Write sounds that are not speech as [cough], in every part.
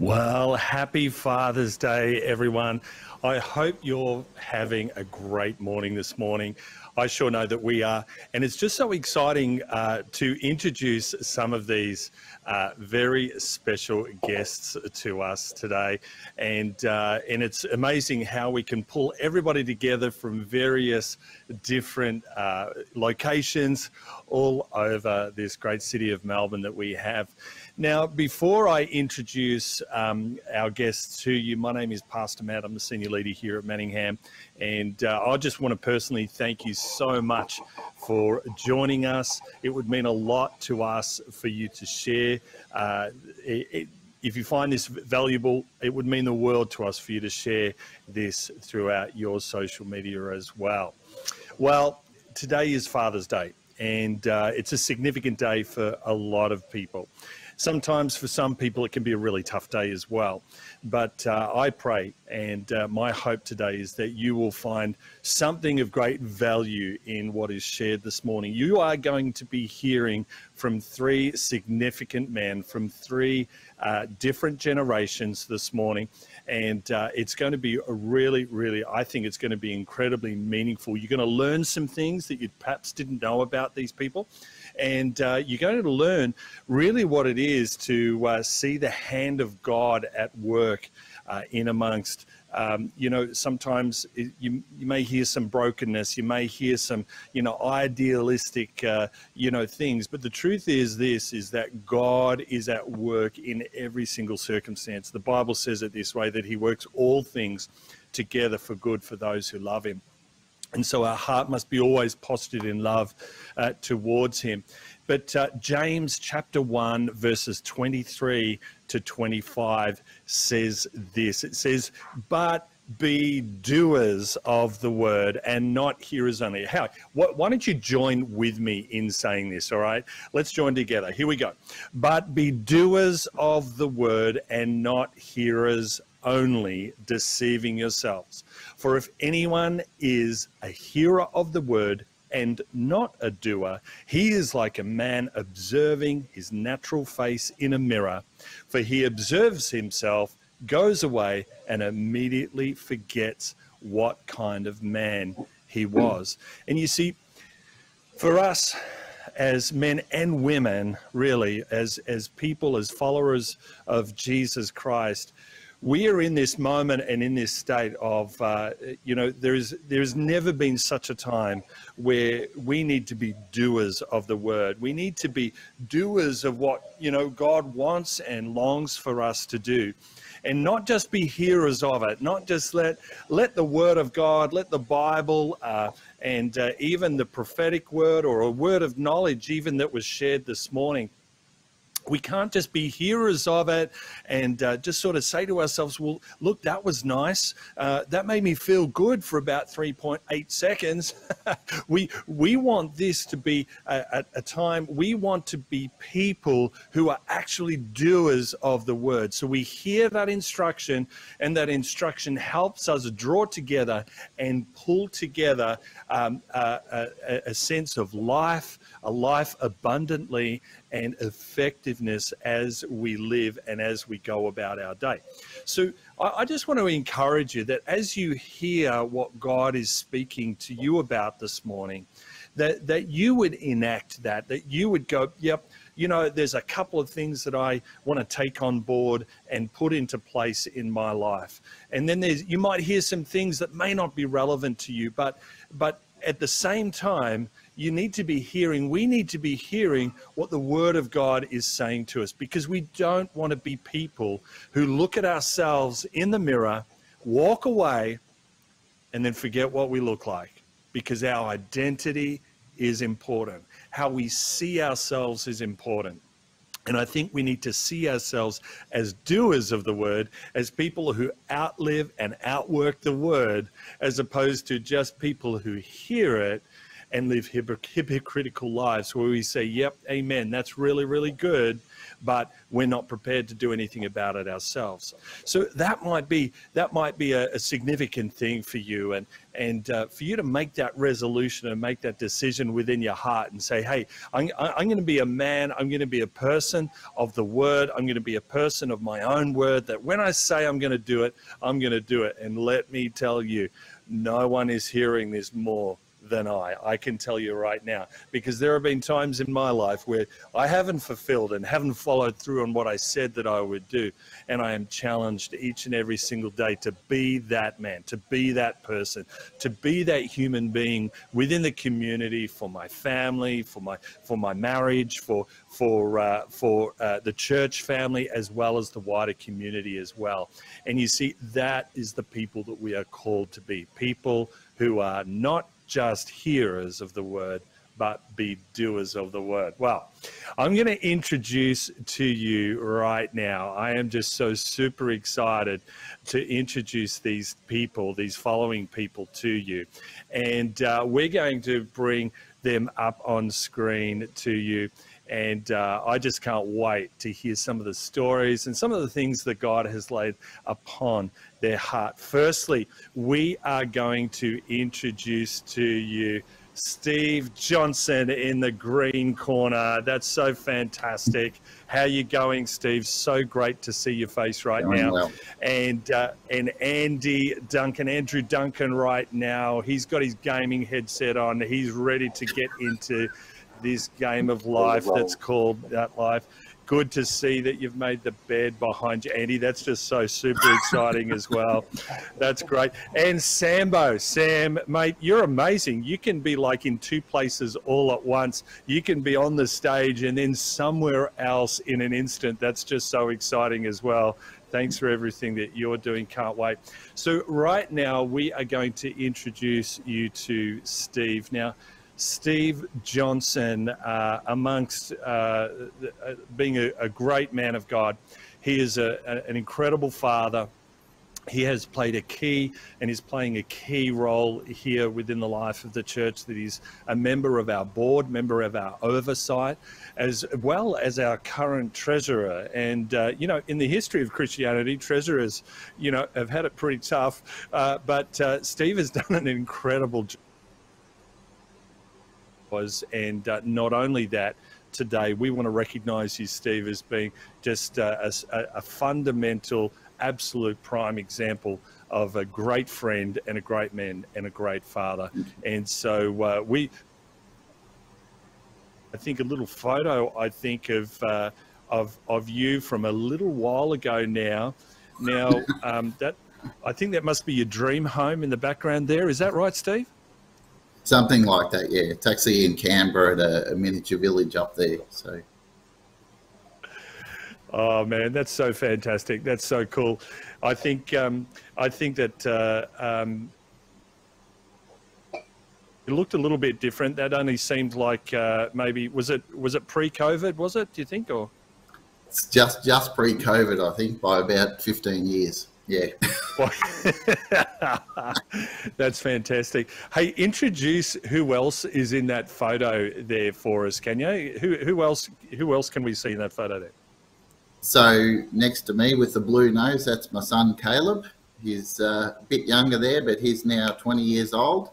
Well, happy Father's Day, everyone. I hope you're having a great morning this morning. I sure know that we are. And it's just so exciting uh, to introduce some of these uh, very special guests to us today. And, uh, and it's amazing how we can pull everybody together from various different uh, locations all over this great city of Melbourne that we have. Now, before I introduce um, our guests to you, my name is Pastor Matt. I'm the senior leader here at Manningham. And uh, I just want to personally thank you so much for joining us. It would mean a lot to us for you to share. Uh, it, it, if you find this valuable, it would mean the world to us for you to share this throughout your social media as well. Well, today is Father's Day, and uh, it's a significant day for a lot of people. Sometimes for some people, it can be a really tough day as well. But uh, I pray, and uh, my hope today is that you will find something of great value in what is shared this morning. You are going to be hearing from three significant men from three uh, different generations this morning. And uh, it's going to be a really, really, I think it's going to be incredibly meaningful. You're going to learn some things that you perhaps didn't know about these people and uh, you're going to learn really what it is to uh, see the hand of God at work uh, in amongst. Um, you know, sometimes it, you you may hear some brokenness, you may hear some you know idealistic uh, you know things, but the truth is this: is that God is at work in every single circumstance. The Bible says it this way: that He works all things together for good for those who love Him. And so our heart must be always postured in love uh, towards him. But uh, James chapter 1, verses 23 to 25 says this it says, But be doers of the word and not hearers only. How? Why don't you join with me in saying this? All right, let's join together. Here we go. But be doers of the word and not hearers only, deceiving yourselves. For if anyone is a hearer of the word and not a doer, he is like a man observing his natural face in a mirror. For he observes himself, goes away, and immediately forgets what kind of man he was. And you see, for us, as men and women, really, as, as people, as followers of Jesus Christ, we are in this moment and in this state of, uh, you know, there is there has never been such a time where we need to be doers of the word. We need to be doers of what you know God wants and longs for us to do, and not just be hearers of it. Not just let let the word of God, let the Bible. Uh, and uh, even the prophetic word or a word of knowledge, even that was shared this morning, we can't just be hearers of it and uh, just sort of say to ourselves, well, look, that was nice. Uh, that made me feel good for about 3.8 seconds. [laughs] we, we want this to be a, a, time, we want to be people who are actually doers of the word. So we hear that instruction, and that instruction helps us draw together and pull together um, a, a sense of life, a life abundantly and effectiveness as we live and as we go about our day. So I, just want to encourage you that as you hear what God is speaking to you about this morning, that, that you would enact that, that you would go, yep, you know, there's a couple of things that I want to take on board and put into place in my life. And then there's, you might hear some things that may not be relevant to you, but, but at the same time, you need to be hearing, we need to be hearing what the Word of God is saying to us because we don't want to be people who look at ourselves in the mirror, walk away, and then forget what we look like because our identity is important. How we see ourselves is important. And I think we need to see ourselves as doers of the word, as people who outlive and outwork the word, as opposed to just people who hear it and live hypocritical lives where we say, yep, amen, that's really, really good, but we're not prepared to do anything about it ourselves. So that might be that might be a, a significant thing for you, and and uh, for you to make that resolution and make that decision within your heart and say, hey, I'm, I'm going to be a man, I'm going to be a person of the word, I'm going to be a person of my own word. That when I say I'm going to do it, I'm going to do it. And let me tell you, no one is hearing this more than I. I can tell you right now, because there have been times in my life where I haven't fulfilled and haven't followed through on what I said that I would do. And I am challenged each and every single day to be that man, to be that person, to be that human being within the community for my family, for my for my marriage, for for uh, for uh, the church family as well as the wider community as well. And you see, that is the people that we are called to be. People who are not just hearers of the word, but be doers of the word. Well, I'm going to introduce to you right now. I am just so super excited to introduce these people, these following people to you. And uh, we're going to bring them up on screen to you. And uh, I just can't wait to hear some of the stories and some of the things that God has laid upon their heart. Firstly, we are going to introduce to you Steve Johnson in the green corner. That's so fantastic. How you going, Steve? So great to see your face right going now. Well. And uh, and Andy Duncan, Andrew Duncan, right now, he's got his gaming headset on. He's ready to get into this game of life that's called that life good to see that you've made the bed behind you, Andy. That's just so super exciting as well. That's great. And Sambo, Sam, mate, you're amazing. You can be like in two places all at once. You can be on the stage and then somewhere else in an instant. That's just so exciting as well. Thanks for everything that you're doing. Can't wait. So, right now, we are going to introduce you to Steve. Now, Steve Johnson, uh, amongst uh, being a, a, great man of God, he is a, a, an incredible father. He has played a key and is playing a key role here within the life of the church. That he's a member of our board, member of our oversight, as well as our current treasurer. And uh, you know, in the history of Christianity, treasurers, you know, have had it pretty tough. Uh, but uh, Steve has [laughs] done an incredible job was. And uh, not only that, today we want to recognize you, Steve, as being just uh, a, a, fundamental, absolute prime example of a great friend and a great man and a great father. And so uh, we, I think a little photo, I think of, uh, of, of you from a little while ago now. Now, um, that I think that must be your dream home in the background there. Is that right, Steve? Something like that, yeah. It's actually in Canberra at a, a miniature village up there. So. Oh man, that's so fantastic! That's so cool. I think um, I think that uh, um, it looked a little bit different. That only seemed like uh, maybe was it was it pre-COVID? Was it? Do you think or? It's just just pre-COVID, I think, by about fifteen years. Yeah. [laughs] That's fantastic. Hey, introduce who else is in that photo there for us, can you? Who, who else who else can we see in that photo there? So next to me with the blue nose, that's my son Caleb. He's uh, a bit younger there, but he's now 20 years old.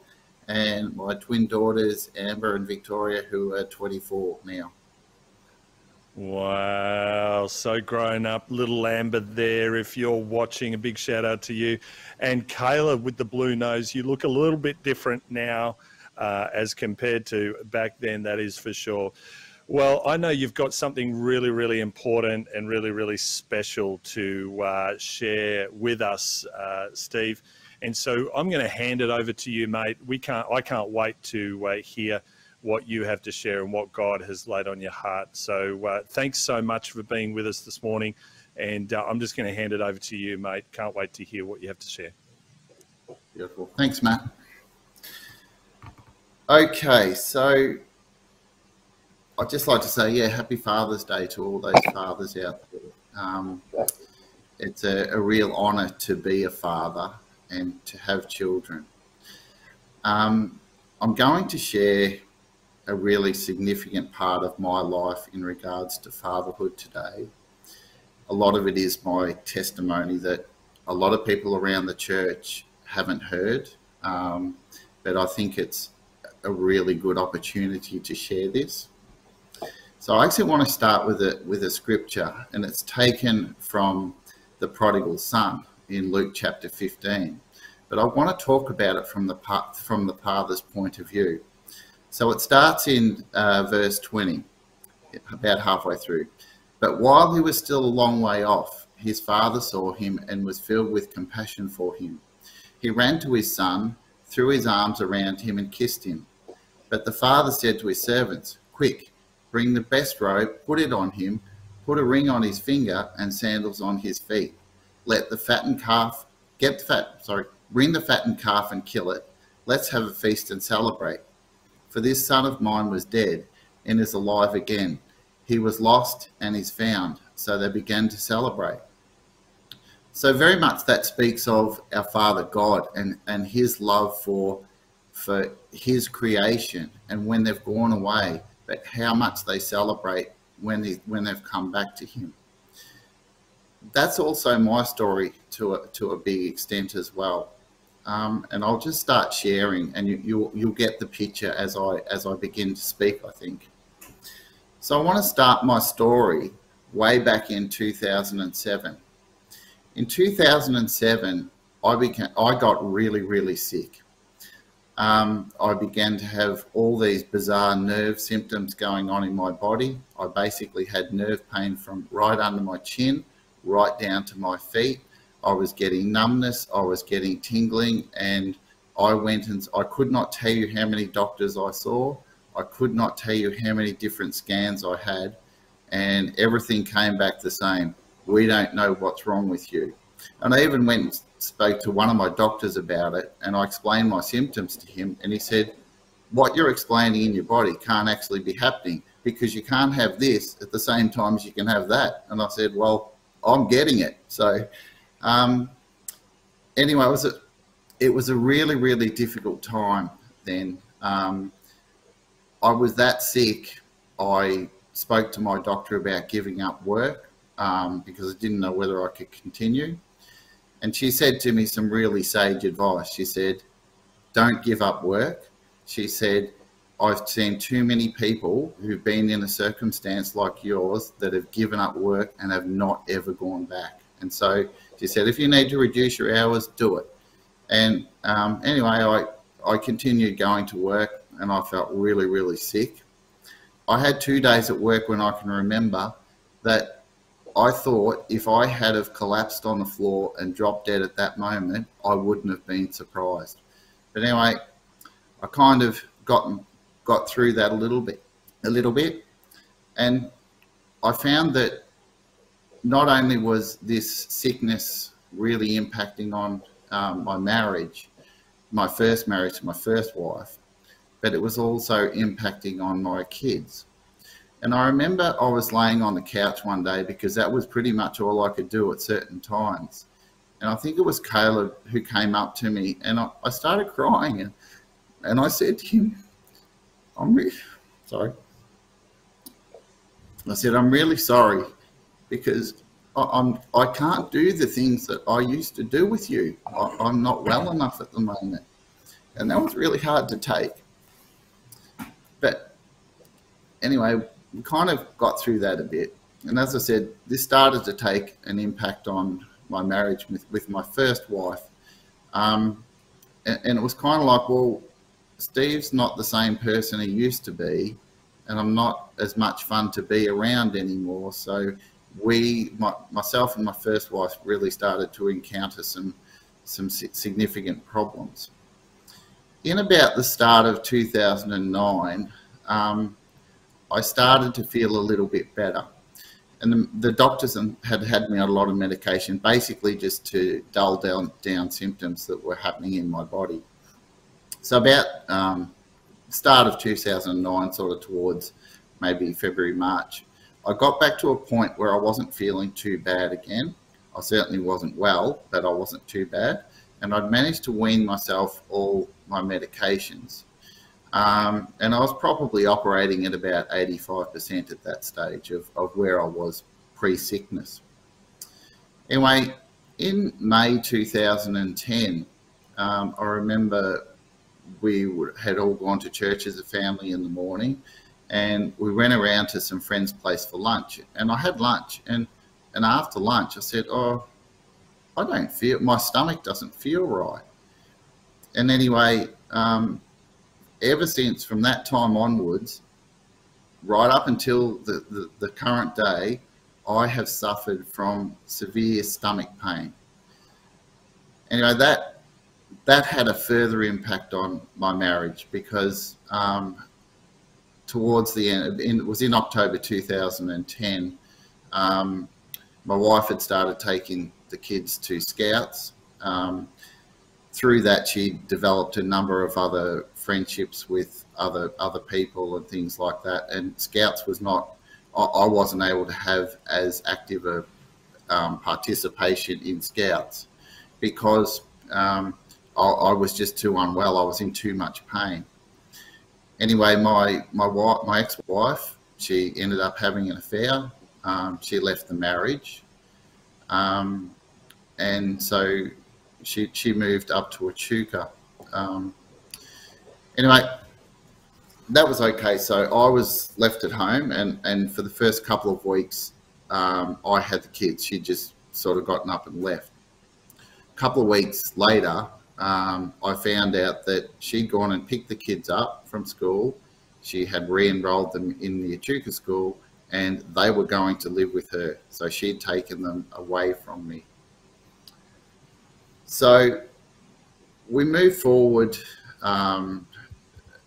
And my twin daughters, Amber and Victoria, who are 24 now. Wow, so grown up, little Lambert there. If you're watching, a big shout out to you. And Caleb with the blue nose, you look a little bit different now uh, as compared to back then, that is for sure. Well, I know you've got something really, really important and really, really special to uh, share with us, uh, Steve. And so I'm going to hand it over to you, mate. We can't. I can't wait to uh, hear what you have to share and what God has laid on your heart. So uh, thanks so much for being with us this morning. And uh, I'm just going to hand it over to you, mate. Can't wait to hear what you have to share. Beautiful. Thanks, Matt. Okay, so I'd just like to say, yeah, happy Father's Day to all those fathers out there. Um, it's a, a real honour to be a father and to have children. Um, I'm going to share a really significant part of my life in regards to fatherhood today. A lot of it is my testimony that a lot of people around the church haven't heard, um, but I think it's a really good opportunity to share this. So I actually want to start with a with a scripture, and it's taken from the prodigal son in Luke chapter 15. But I want to talk about it from the from the father's point of view. So it starts in uh, verse 20, about halfway through. But while he was still a long way off, his father saw him and was filled with compassion for him. He ran to his son, threw his arms around him, and kissed him. But the father said to his servants, Quick, bring the best robe, put it on him, put a ring on his finger, and sandals on his feet. Let the fattened calf, get the fat, sorry, bring the fattened calf and kill it. Let's have a feast and celebrate. For this son of mine was dead and is alive again. He was lost and is found. So they began to celebrate. So very much that speaks of our Father God and, and his love for for his creation and when they've gone away, but how much they celebrate when he, when they've come back to him. That's also my story to a, to a big extent as well. Um, and I'll just start sharing, and you, you'll you'll get the picture as I as I begin to speak. I think. So I want to start my story way back in 2007. In 2007, I became I got really really sick um, I began to have all these bizarre nerve symptoms going on in my body. I basically had nerve pain from right under my chin, right down to my feet. I was getting numbness, I was getting tingling, and I went and I could not tell you how many doctors I saw. I could not tell you how many different scans I had, and everything came back the same. We don't know what's wrong with you. And I even went and spoke to one of my doctors about it and I explained my symptoms to him and he said, what you're explaining in your body can't actually be happening because you can't have this at the same time as you can have that. And I said, well, I'm getting it. So um, anyway, it was, a, it was a really, really difficult time then. Um, I was that sick. I spoke to my doctor about giving up work um, because I didn't know whether I could continue. And she said to me some really sage advice. She said, Don't give up work. She said, I've seen too many people who've been in a circumstance like yours that have given up work and have not ever gone back. And so she said, if you need to reduce your hours, do it. And um, anyway, I, I continued going to work and I felt really, really sick. I had two days at work when I can remember that I thought if I had have collapsed on the floor and dropped dead at that moment, I wouldn't have been surprised. But anyway, I kind of got got through that a little bit, a little bit, and I found that not only was this sickness really impacting on um, my marriage, my first marriage to my first wife, but it was also impacting on my kids. And I remember I was laying on the couch one day because that was pretty much all I could do at certain times. And I think it was Caleb who came up to me and I, I started crying and, and I said to him, I'm really sorry. I said, I'm really sorry because I, I'm, I can't do the things that I used to do with you. I, I'm not well enough at the moment. And that was really hard to take. But anyway, we kind of got through that a bit. And as I said, this started to take an impact on my marriage with, with my first wife. Um, and, and, it was kind of like, well, Steve's not the same person he used to be, and I'm not as much fun to be around anymore. So we, my, myself and my first wife, really started to encounter some some significant problems. In about the start of 2009, um, I started to feel a little bit better. And the, the, doctors had had me on a lot of medication, basically just to dull down, down symptoms that were happening in my body. So about um, start of 2009, sort of towards maybe February, March, I got back to a point where I wasn't feeling too bad again. I certainly wasn't well, but I wasn't too bad. And I'd managed to wean myself all my medications. Um, and I was probably operating at about 85% at that stage of, of where I was pre sickness. Anyway, in May 2010, um, I remember we had all gone to church as a family in the morning and we went around to some friends' place for lunch. And I had lunch and, and after lunch I said, Oh, I don't feel, my stomach doesn't feel right. And anyway, um, ever since from that time onwards, right up until the, the, the current day, I have suffered from severe stomach pain. Anyway, that that had a further impact on my marriage because um, towards the end, it was in October 2010. Um, my wife had started taking the kids to Scouts. Um, through that, she developed a number of other friendships with other other people and things like that. And Scouts was not, I, wasn't able to have as active a um, participation in Scouts because um, I, I, was just too unwell. I was in too much pain. Anyway, my my wife, my ex-wife, she ended up having an affair. Um, she left the marriage, um, and so she she moved up to Echuca. Um, anyway, that was okay. So I was left at home, and and for the first couple of weeks, um, I had the kids. She just sort of gotten up and left. A couple of weeks later, um, I found out that she'd gone and picked the kids up from school. She had re-enrolled them in the Echuca school, and they were going to live with her. So she'd taken them away from me. So we moved forward um,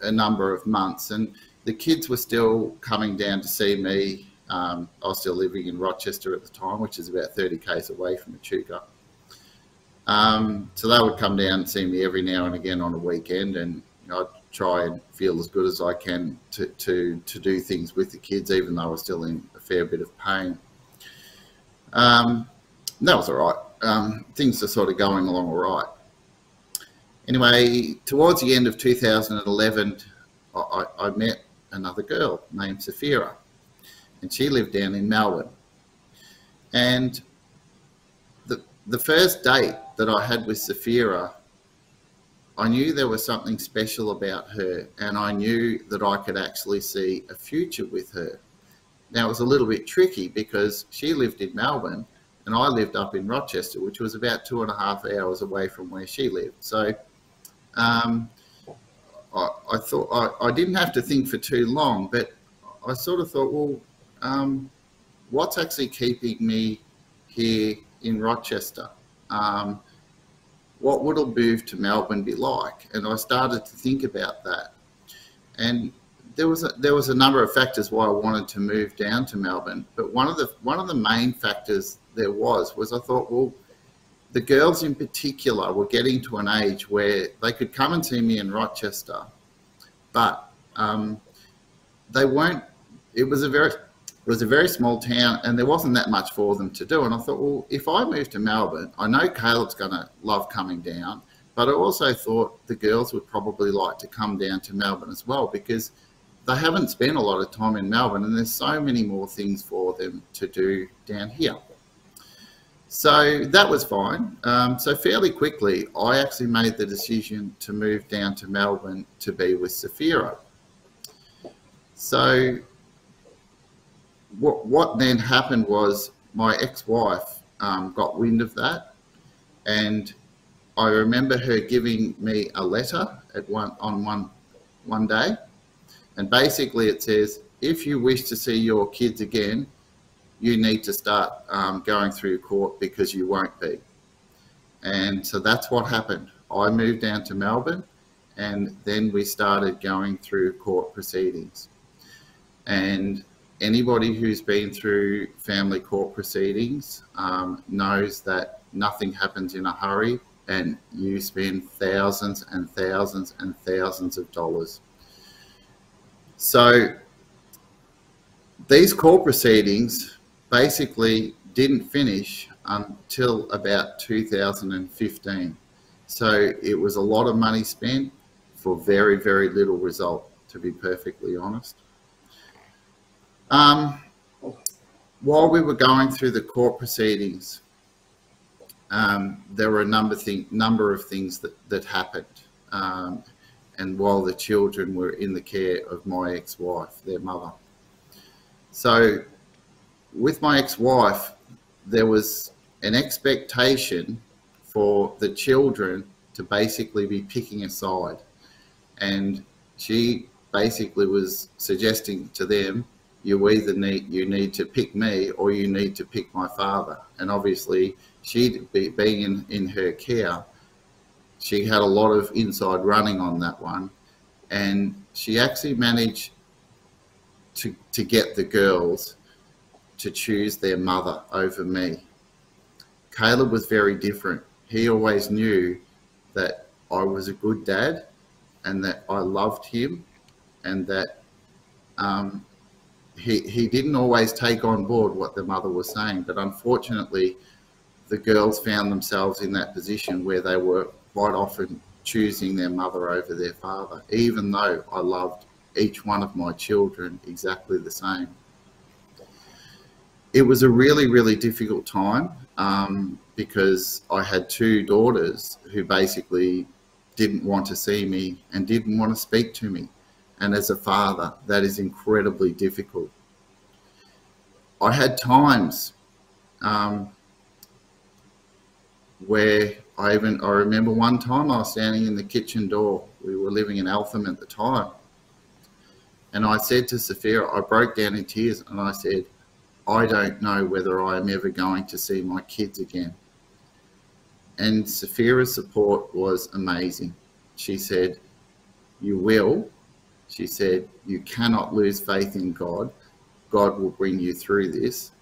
a number of months, and the kids were still coming down to see me. Um, I was still living in Rochester at the time, which is about 30 k's away from Echuca. Um, so they would come down and see me every now and again on a weekend, and I'd try and feel as good as I can to, to, to do things with the kids, even though I was still in a fair bit of pain. Um, that was all right. Um, things are sort of going along all right. Anyway, towards the end of 2011, I, I met another girl named Safira, and she lived down in Melbourne. And the, the first date that I had with Safira, I knew there was something special about her, and I knew that I could actually see a future with her. Now, it was a little bit tricky because she lived in Melbourne and I lived up in Rochester, which was about two and a half hours away from where she lived. So um, I, I, thought I, I, didn't have to think for too long, but I sort of thought, well, um, what's actually keeping me here in Rochester? Um, what would a move to Melbourne be like? And I started to think about that. And there was a, there was a number of factors why I wanted to move down to Melbourne, but one of the one of the main factors there was was I thought, well, the girls in particular were getting to an age where they could come and see me in Rochester, but um, they weren't. It was a very it was a very small town, and there wasn't that much for them to do. And I thought, well, if I move to Melbourne, I know Caleb's going to love coming down, but I also thought the girls would probably like to come down to Melbourne as well because they haven't spent a lot of time in Melbourne, and there's so many more things for them to do down here. So that was fine. Um, so fairly quickly, I actually made the decision to move down to Melbourne to be with Safira. So what, what then happened was my ex-wife um, got wind of that and I remember her giving me a letter at one on one one day and basically it says if you wish to see your kids again you need to start um, going through court because you won't be. And so that's what happened. I moved down to Melbourne and then we started going through court proceedings. And anybody who's been through family court proceedings um, knows that nothing happens in a hurry and you spend thousands and thousands and thousands of dollars. So these court proceedings basically didn't finish until about 2015. So it was a lot of money spent for for very, very little result, to be perfectly honest. Um, while we were going through the court proceedings, um, there were a number, number of things that, that happened. Um, and while the children were in the care of my ex-wife, their mother. So with my ex-wife, there was an expectation for the children to basically be picking a side. And she basically was suggesting to them, you either need you need to pick me or you need to pick my father. And obviously, she be, being in, in her care, she had a lot of inside running on that one, and she actually managed to to get the girls to choose their mother over me. Caleb was very different. He always knew that I was a good dad and that I loved him and that um, he, he didn't always take on board what the mother was saying. But unfortunately, the girls found themselves in that position where they were quite often choosing their mother over their father, even though I loved each one of my children exactly the same it was a really, really difficult time um, because I had two daughters who basically didn't want to see me and didn't want to speak to me. And as a father, that is incredibly difficult. I had times um, where I even, I remember one time I was standing in the kitchen door. We were living in Eltham at the time. And I said to Sophia, I broke down in tears and I said, I don't know whether I am ever going to see my kids again. And Sophia's support was amazing. She said, You will. She said, You cannot lose faith in God. God will bring you through this.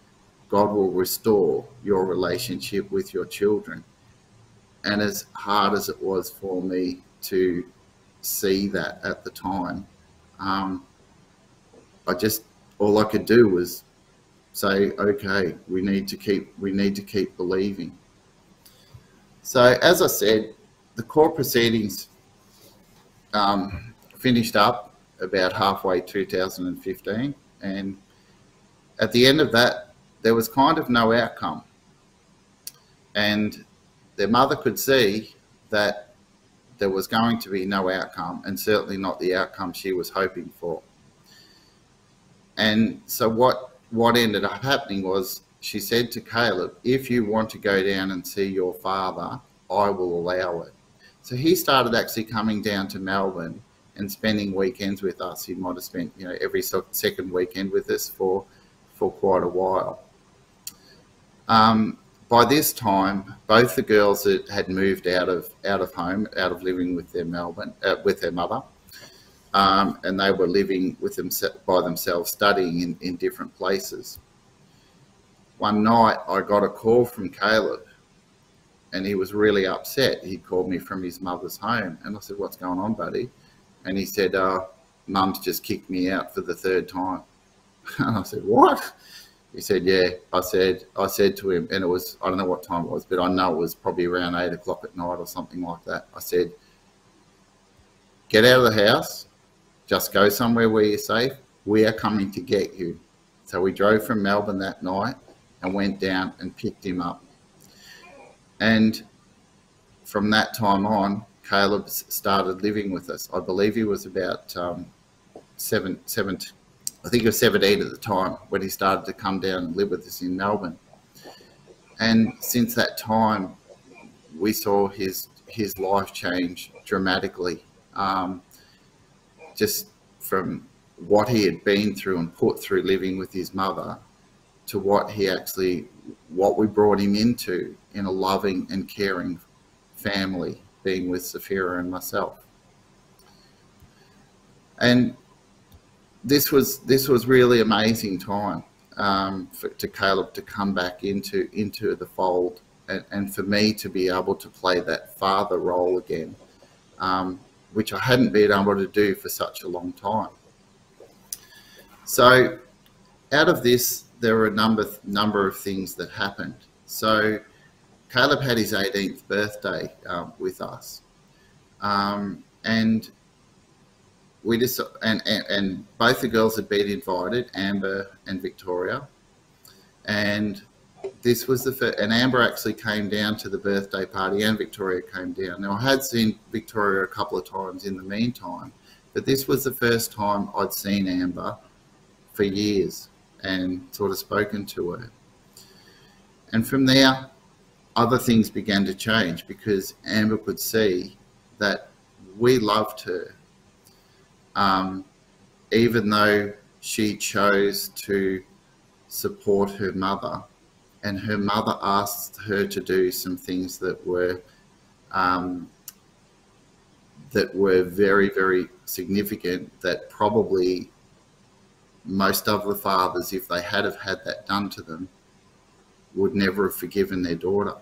God will restore your relationship with your children. And as hard as it was for me to see that at the time, um, I just, all I could do was say, okay, we need to keep we need to keep believing. So as I said, the court proceedings um, finished up about halfway 2015, and at the end of that, there was kind of no outcome, and their mother could see that there was going to be no outcome, and certainly not the outcome she was hoping for. And so what what ended up happening was she said to Caleb, if you want to go down and see your father, I will allow it. So he started actually coming down to Melbourne and spending weekends with us. He might have spent, you know, every second weekend with us for, for quite a while. Um, by this time, both the girls had moved out of out of home, out of living with their Melbourne, uh, with their mother, um, and they were living with them by themselves, studying in, in different places. One night, I got a call from Caleb, and he was really upset. He called me from his mother's home, and I said, "What's going on, buddy?" And he said, uh, "Mum's just kicked me out for the third time." [laughs] And I said, "What?" He said, "Yeah." I said, I said to him, and it was I don't know what time it was, but I know it was probably around eight o'clock at night or something like that. I said, "Get out of the house." just go somewhere where you're safe. We are coming to get you. So we drove from Melbourne that night and went down and picked him up. And from that time on, Caleb started living with us. I believe he was about um, seven, seven, I think he was 17 at the time when he started to come down and live with us in Melbourne. And since that time, we saw his his life change dramatically. Um, just from what he had been through and put through living with his mother to what he actually what we brought him into in a loving and caring family being with Sophia and myself and this was this was really amazing time um, for, to Caleb to come back into into the fold and, and, for me to be able to play that father role again um, which I hadn't been able to do for such a long time. So out of this, there were a number, number of things that happened. So Caleb had his 18th birthday um, with us. Um, and we just and, and and both the girls had been invited, Amber and Victoria, and this was the first, and Amber actually came down to the birthday party, and Victoria came down. Now I had seen Victoria a couple of times in the meantime, but this was the first time I'd seen Amber for years and sort of spoken to her. And from there, other things began to change because Amber could see that we loved her. Um, even though she chose to support her mother, and her mother asked her to do some things that were um, that were very, very significant. That probably most of the fathers, if they had have had that done to them, would never have forgiven their daughter.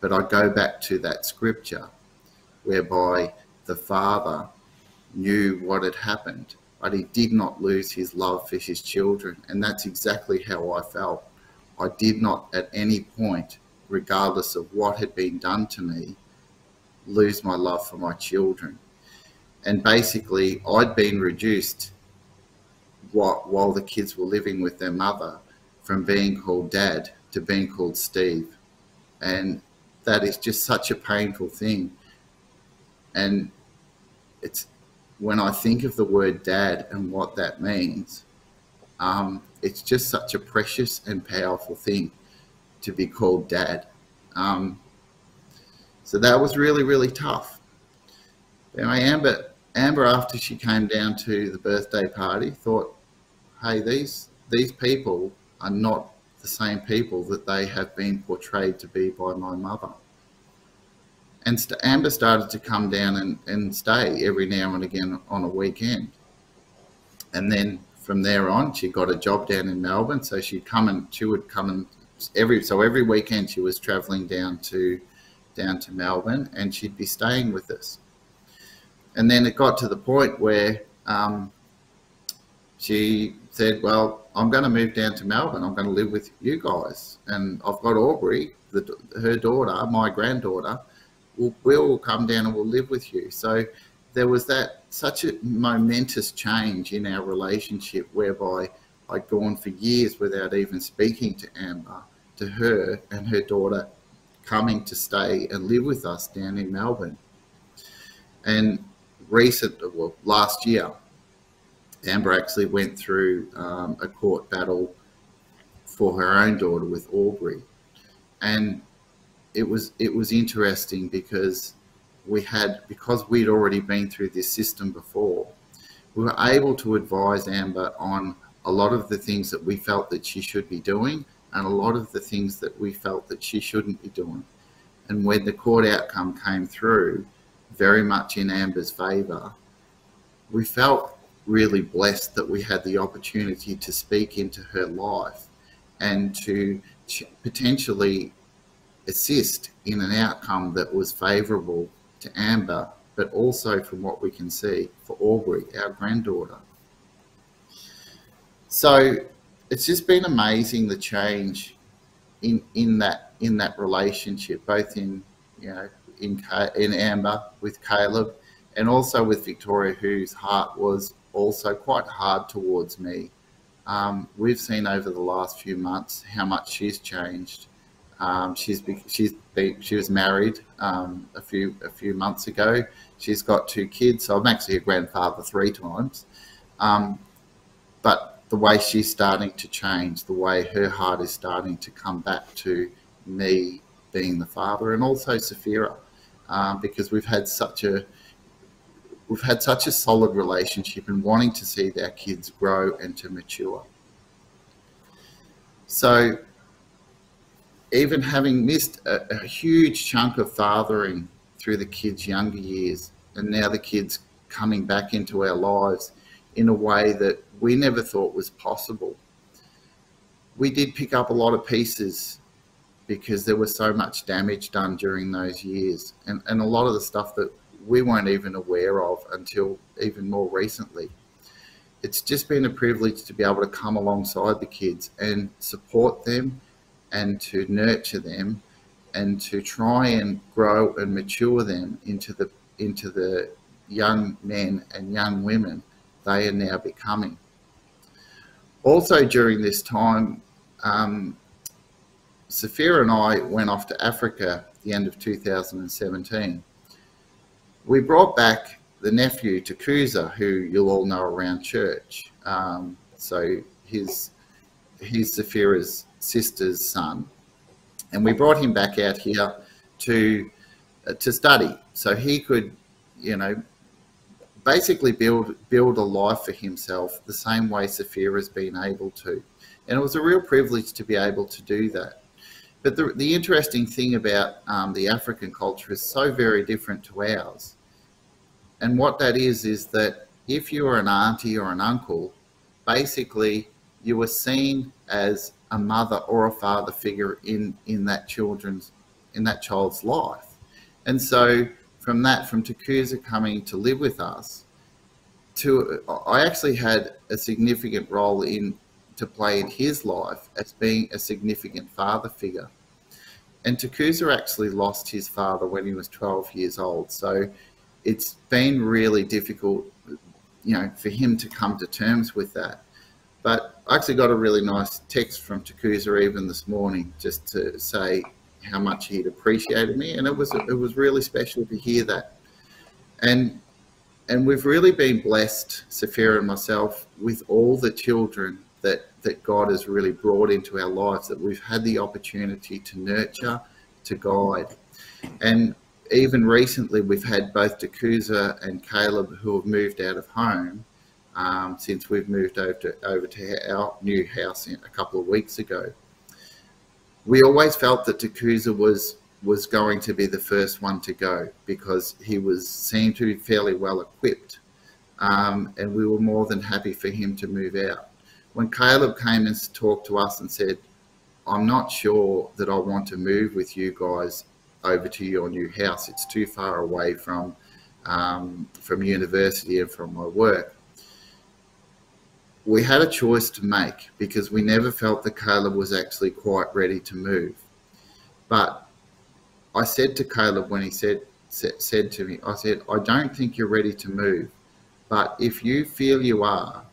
But I go back to that scripture whereby the father knew what had happened, but he did not lose his love for his children. And that's exactly how I felt. I did not at any point, regardless of what had been done to me, lose my love for my children. And basically, I'd been reduced while, the kids were living with their mother from being called dad to being called Steve. And that is just such a painful thing. And it's when I think of the word dad and what that means, um, it's just such a precious and powerful thing to be called dad. Um, so that was really, really tough. Anyway, Amber, Amber, after she came down to the birthday party, thought, hey, these, these people are not the same people that they have been portrayed to be by my mother. And Amber started to come down and, and stay every now and again on a weekend. And then from there on, she got a job down in Melbourne. So she'd come and she would come and every so every weekend she was traveling down to down to Melbourne and she'd be staying with us. And then it got to the point where um, she said, "Well, I'm going to move down to Melbourne. I'm going to live with you guys, and I've got Aubrey, the, her daughter, my granddaughter. We'll, we'll come down and we'll live with you." So there was that such a momentous change in our relationship whereby I'd gone for years without even speaking to Amber, to her and her daughter coming to stay and live with us down in Melbourne. And recent, well, last year, Amber actually went through um, a court battle for her own daughter with Aubrey, and it was it was interesting because we had, because we'd already been through this system before, we were able to advise Amber on a lot of the things that we felt that she should be doing and a lot of the things that we felt that she shouldn't be doing. And when the court outcome came through, very much in Amber's favour, we felt really blessed that we had the opportunity to speak into her life and to potentially assist in an outcome that was favourable to Amber, but also from what we can see for Aubrey, our granddaughter. So it's just been amazing the change in in that in that relationship, both in you know in in Amber with Caleb, and also with Victoria, whose heart was also quite hard towards me. Um, we've seen over the last few months how much she's changed. Um, she's she's she was married um, a few a few months ago. She's got two kids. So I'm actually a grandfather three times. Um, but the way she's starting to change, the way her heart is starting to come back to me being the father, and also Sophia, um, because we've had such a we've had such a solid relationship and wanting to see our kids grow and to mature. So even having missed a, a, huge chunk of fathering through the kids' younger years, and now the kids coming back into our lives in a way that we never thought was possible. We did pick up a lot of pieces because there was so much damage done during those years, and, and a lot of the stuff that we weren't even aware of until even more recently. It's just been a privilege to be able to come alongside the kids and support them and to nurture them and to try and grow and mature them into the into the young men and young women they are now becoming. Also, during this time, um, Sophia and I went off to Africa at the end of 2017. We brought back the nephew Takuza, who you'll all know around church. Um, so his he's Sophia's sister's son, and we brought him back out here to uh, to study, so he could, you know, basically build build a life for himself the same way has been able to, and it was a real privilege to be able to do that. But the, the interesting thing about um, the African culture is so very different to ours. And what that is, is that if you are an auntie or an uncle, basically you are seen as a mother or a father figure in, in that children's, in that child's life. And so from that, from Takuza coming to live with us, to I actually had a significant role in to play in his life as being a significant father figure. And Takuza actually lost his father when he was 12 years old. So it's been really difficult, you know, for him to come to terms with that. But I actually got a really nice text from Takuza even this morning just to say how much he'd appreciated me. And it was, it was really special to hear that. And and we've really been blessed, Sophia and myself, with all the children that that God has really brought into our lives that we've had the opportunity to nurture, to guide. And even recently, we've had both Takuza and Caleb who have moved out of home um, since we've moved over to, over to our new house a couple of weeks ago. We always felt that Takuza was was going to be the first one to go because he was seemed to be fairly well equipped, um, and we were more than happy for him to move out when Caleb came and talked to us and said, I'm not sure that I want to move with you guys over to your new house. It's too far away from um, from university and from my work. We had a choice to make because we never felt that Caleb was actually quite ready to move. But I said to Caleb when he said said to me, I said, I don't think you're ready to move, but if you feel you are,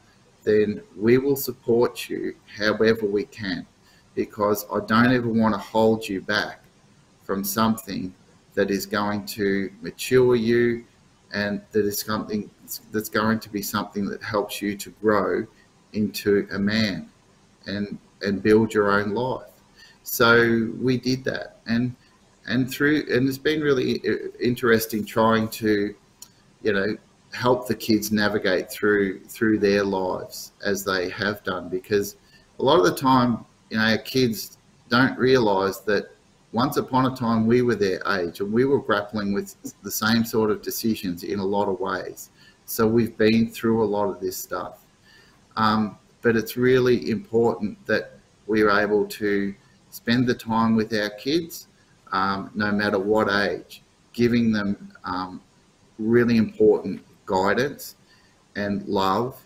then we will support you however we can because I don't ever want to hold you back from something that is going to mature you and that is something that's going to be something that helps you to grow into a man and and build your own life. So we did that. And and through and it's been really uh, interesting trying to you know help the kids navigate through through their lives as they have done because a lot of the time you know our kids don't realize that once upon a time we were their age and we were grappling with the same sort of decisions in a lot of ways so we've been through a lot of this stuff um, but it's really important that we're able to spend the time with our kids um, no matter what age giving them um, really important guidance and love.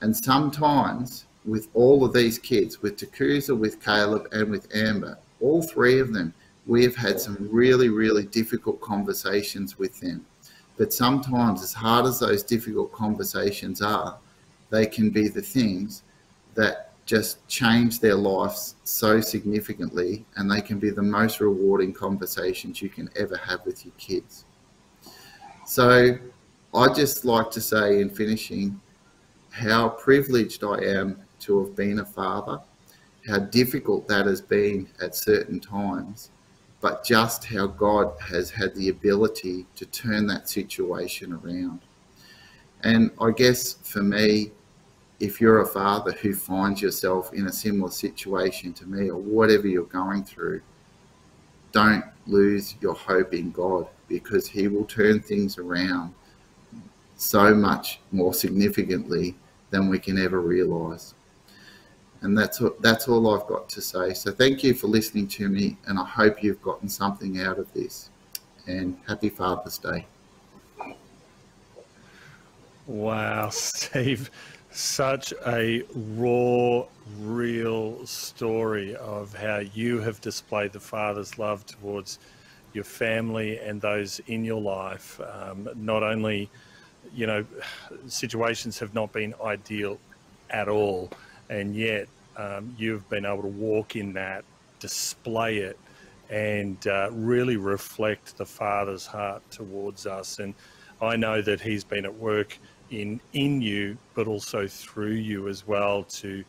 And sometimes with all of these kids, with Takuza, with Caleb, and with Amber, all three of them, we have had some really, really difficult conversations with them. But sometimes, as hard as those difficult conversations are, they can be the things that just change their lives so significantly, and they can be the most rewarding conversations you can ever have with your kids. So, I'd just like to say in finishing how privileged I am to have been a father, how difficult that has been at certain times, but just how God has had the ability to turn that situation around. And I guess for me, if you're a father who finds yourself in a similar situation to me or whatever you're going through, don't lose your hope in God because He will turn things around so much more significantly than we can ever realize. And that's that's all I've got to say. So thank you for listening to me, and I hope you've gotten something out of this. And happy Father's Day. Wow, Steve, such a raw, real story of how you have displayed the Father's love towards your family and those in your life, um, not only you know, [sighs] situations have not been ideal at all, and yet um, you've been able to walk in that, display it, and uh, really reflect the Father's heart towards us. And I know that He's been at work in in you, but also through you as well to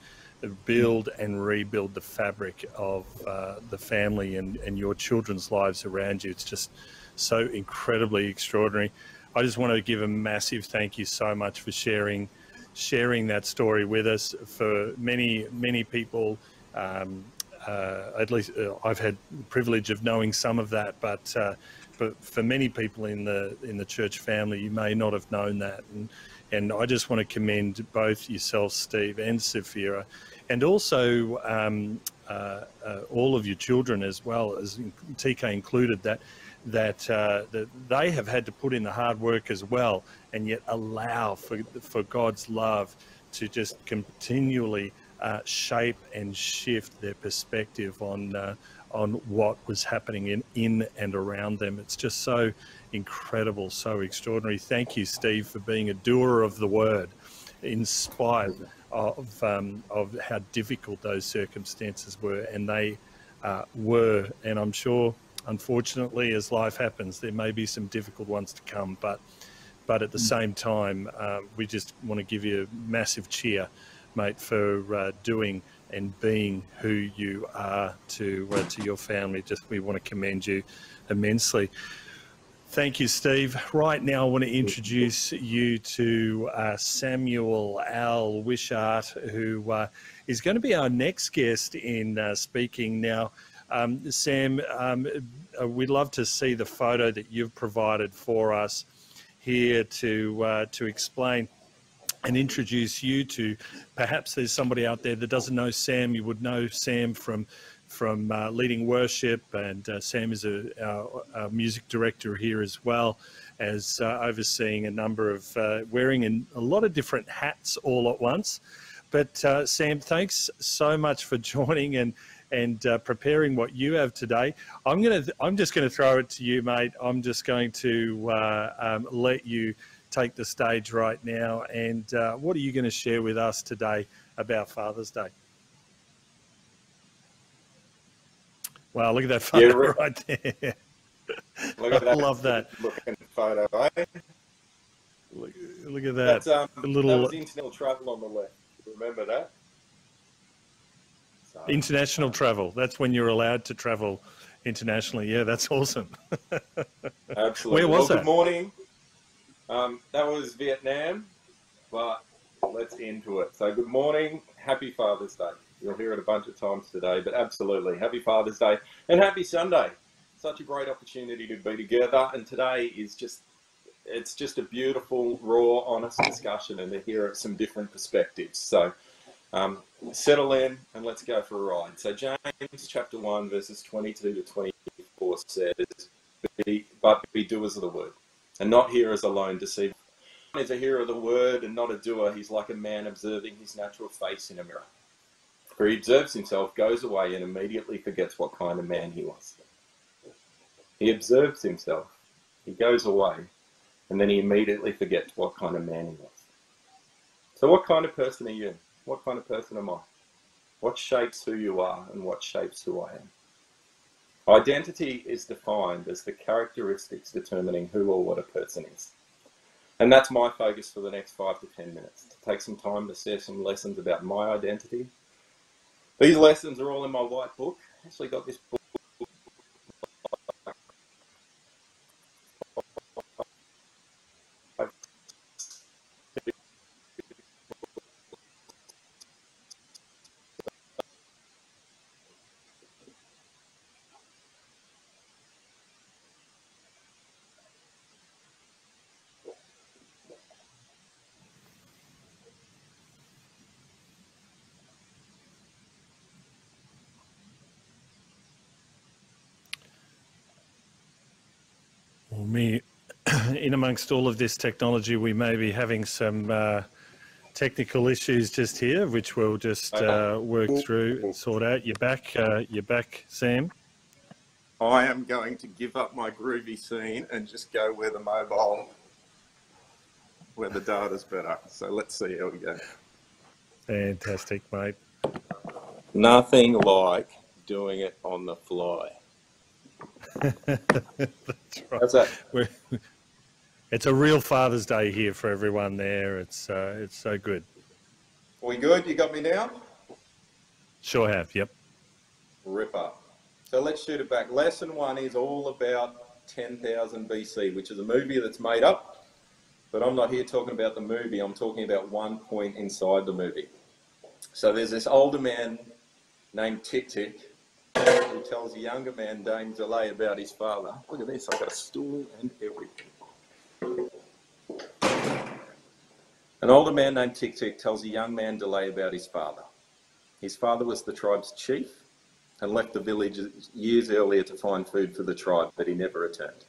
build and rebuild the fabric of uh, the family and, and your children's lives around you. It's just so incredibly extraordinary. I just want to give a massive thank you so much for sharing sharing that story with us. For many many people, um, uh, at least uh, I've had privilege of knowing some of that, but uh, but for many people in the in the church family, you may not have known that. And and I just want to commend both yourself, Steve, and Sophia, and also um, uh, uh, all of your children as well as TK included. That that, uh, that they have had to put in the hard work as well, and yet allow for for God's love to just continually uh, shape and shift their perspective on uh, on what was happening in in and around them. It's just so incredible, so extraordinary. Thank you, Steve, for being a doer of the word, in spite of um, of how difficult those circumstances were, and they uh, were. And I'm sure unfortunately, as life happens, there may be some difficult ones to come, but but at the mm. same time, uh, we just want to give you a massive cheer, mate, for uh, doing and being who you are to uh, to your family. Just we want to commend you immensely. Thank you, Steve. Right now, I want to introduce you to uh, Samuel Al Wishart, who uh, is going to be our next guest in uh, speaking now. Um, Sam, um, uh, we'd love to see the photo that you've provided for us here to uh, to explain and introduce you to. Perhaps there's somebody out there that doesn't know Sam. You would know Sam from from uh, leading worship, and uh, Sam is a, a, a, music director here as well as uh, overseeing a number of uh, wearing in a lot of different hats all at once. But uh, Sam, thanks so much for [laughs] joining and and uh, preparing what you have today. I'm gonna, I'm just going to throw it to you, mate. I'm just going to uh, um, let you take the stage right now. And uh, what are you going to share with us today about Father's Day? Wow, look at that photo yeah, [laughs] right there. Look at [laughs] that. I love that. Looking photo, eh? Look, look at that. That's, um, little... That was international travel on the left. Remember that? International travel. That's when you're allowed to travel internationally. Yeah, that's awesome. [laughs] Absolutely. Where was well, that? Good morning. Um, that was Vietnam, but let's into it. So, good morning. Happy Father's Day. You'll hear it a bunch of times today, but absolutely. Happy Father's Day and happy Sunday. Such a great opportunity to be together. And today is just, it's just a beautiful, raw, honest discussion and to hear some different perspectives. So, um, settle in and let's go for a ride. So James chapter 1 verses 22 to 24 says, be, but be doers of the word and not hearers alone deceiving. Is a hearer of the word and not a doer. He's like a man observing his natural face in a mirror. For he observes himself, goes away, and immediately forgets what kind of man he was. He observes himself, he goes away, and then he immediately forgets what kind of man he was. So, what kind of person are you? What kind of person am I? What shapes who you are and what shapes who I am? Identity is defined as the characteristics determining who or what a person is. And that's my focus for the next five to 10 minutes to take some time to share some lessons about my identity. These lessons are all in my white book. I actually got this book me, [clears throat] in amongst all of this technology, we may be having some uh, technical issues just here, which we'll just uh, work through and sort out. You're back, uh, you're back, Sam. I am going to give up my groovy scene and just go where the mobile where the data's better. So let's see how we go. Fantastic, mate. Nothing like doing it on the fly. That's right. How's [laughs] that? We're, it's a real Father's Day here for everyone there. It's uh, it's so good. Are We good? You got me now? Sure have. Yep. Ripper. So let's shoot it back. Lesson one is all about 10,000 BC, which is a movie that's made up. But I'm not here talking about the movie. I'm talking about one point inside the movie. So there's this older man named Tic'Tic who tells a younger man named D'Leh about his father. Look at this. I've got a stool and everything. An older man named Tic'Tic tells a young man D'Leh about his father. His father was the tribe's chief and left the village years earlier to find food for the tribe, but he never returned.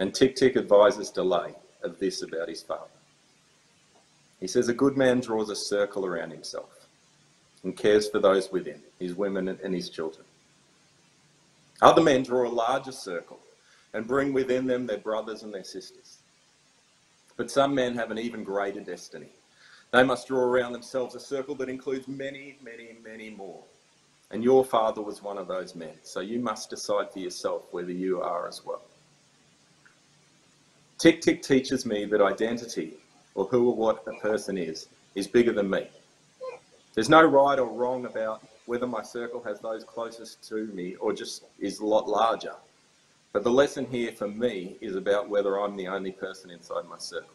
And Tic'Tic advises D'Leh of this about his father. He says, A good man draws a circle around himself and cares for those within, his women and his children. Other men draw a larger circle and bring within them their brothers and their sisters. But some men have an even greater destiny. They must draw around themselves a circle that includes many, many, many more. And your father was one of those men. So you must decide for yourself whether you are as well. Tic'Tic teaches me that identity, or who or what a person is, is bigger than me. There's no right or wrong about whether my circle has those closest to me or just is a lot larger. But the lesson here for me is about whether I'm the only person inside my circle.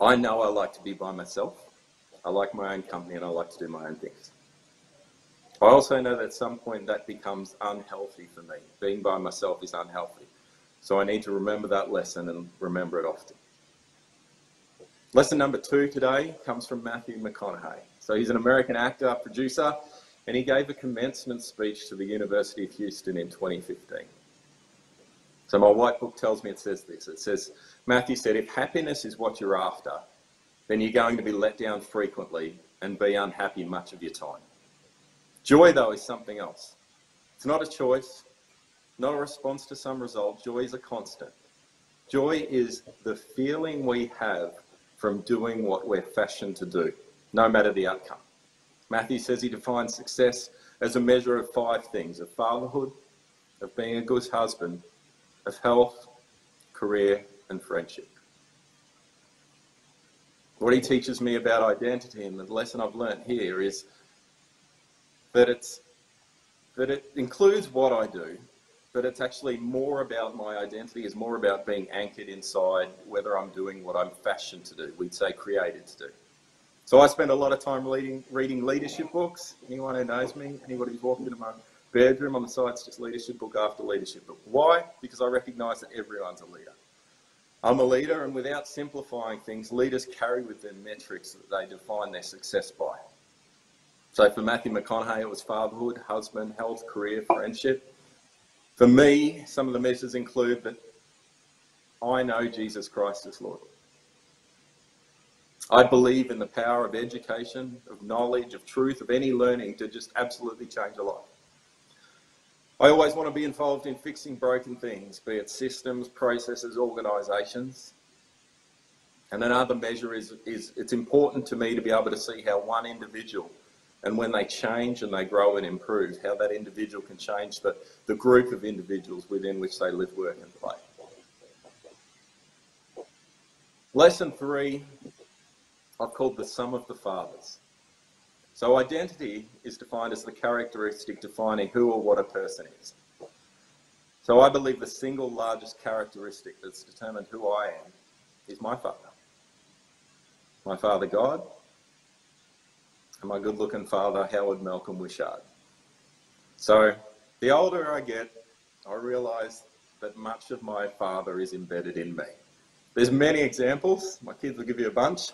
I know I like to be by myself. I like my own company and I like to do my own things. I also know that at some point that becomes unhealthy for me. Being by myself is unhealthy. So I need to remember that lesson and remember it often. Lesson number two today comes from Matthew McConaughey. So he's an American actor, producer, and he gave a commencement speech to the University of Houston in 2015. So my white book tells me it says this. It says, Matthew said, if happiness is what you're after, then you're going to be let down frequently and be unhappy much of your time. Joy, though, is something else. It's not a choice, not a response to some result. Joy is a constant. Joy is the feeling we have from doing what we're fashioned to do, no matter the outcome. Matthew says he defines success as a measure of five things of fatherhood, of being a good husband, of health, career, and friendship. What he teaches me about identity and the lesson I've learned here is that it's that it includes what I do, but it's actually more about my identity is more about being anchored inside whether I'm doing what I'm fashioned to do. We'd say created to do. So I spend a lot of time reading reading leadership books. Anyone who knows me, anybody who's walked into my bedroom on the side, it's just leadership book after leadership book. Why? Because I recognise that everyone's a leader. I'm a leader, and without simplifying things, leaders carry with them metrics that they define their success by. So for Matthew McConaughey, it was fatherhood, husband, health, career, friendship. For me, some of the measures include that I know Jesus Christ is Lord. I believe in the power of education, of knowledge, of truth, of any learning to just absolutely change a life. I always want to be involved in fixing broken things, be it systems, processes, organisations. And another measure is, is it's important to me to be able to see how one individual, and when they change and they grow and improve, how that individual can change the, the group of individuals within which they live, work, and play. Lesson three, I've called the sum of the fathers. So identity is defined as the characteristic defining who or what a person is. So I believe the single largest characteristic that's determined who I am is my father. My father God, and my good looking father Howard Malcolm Wishart. So the older I get, I realise that much of my father is embedded in me. There's many examples, my kids will give you a bunch,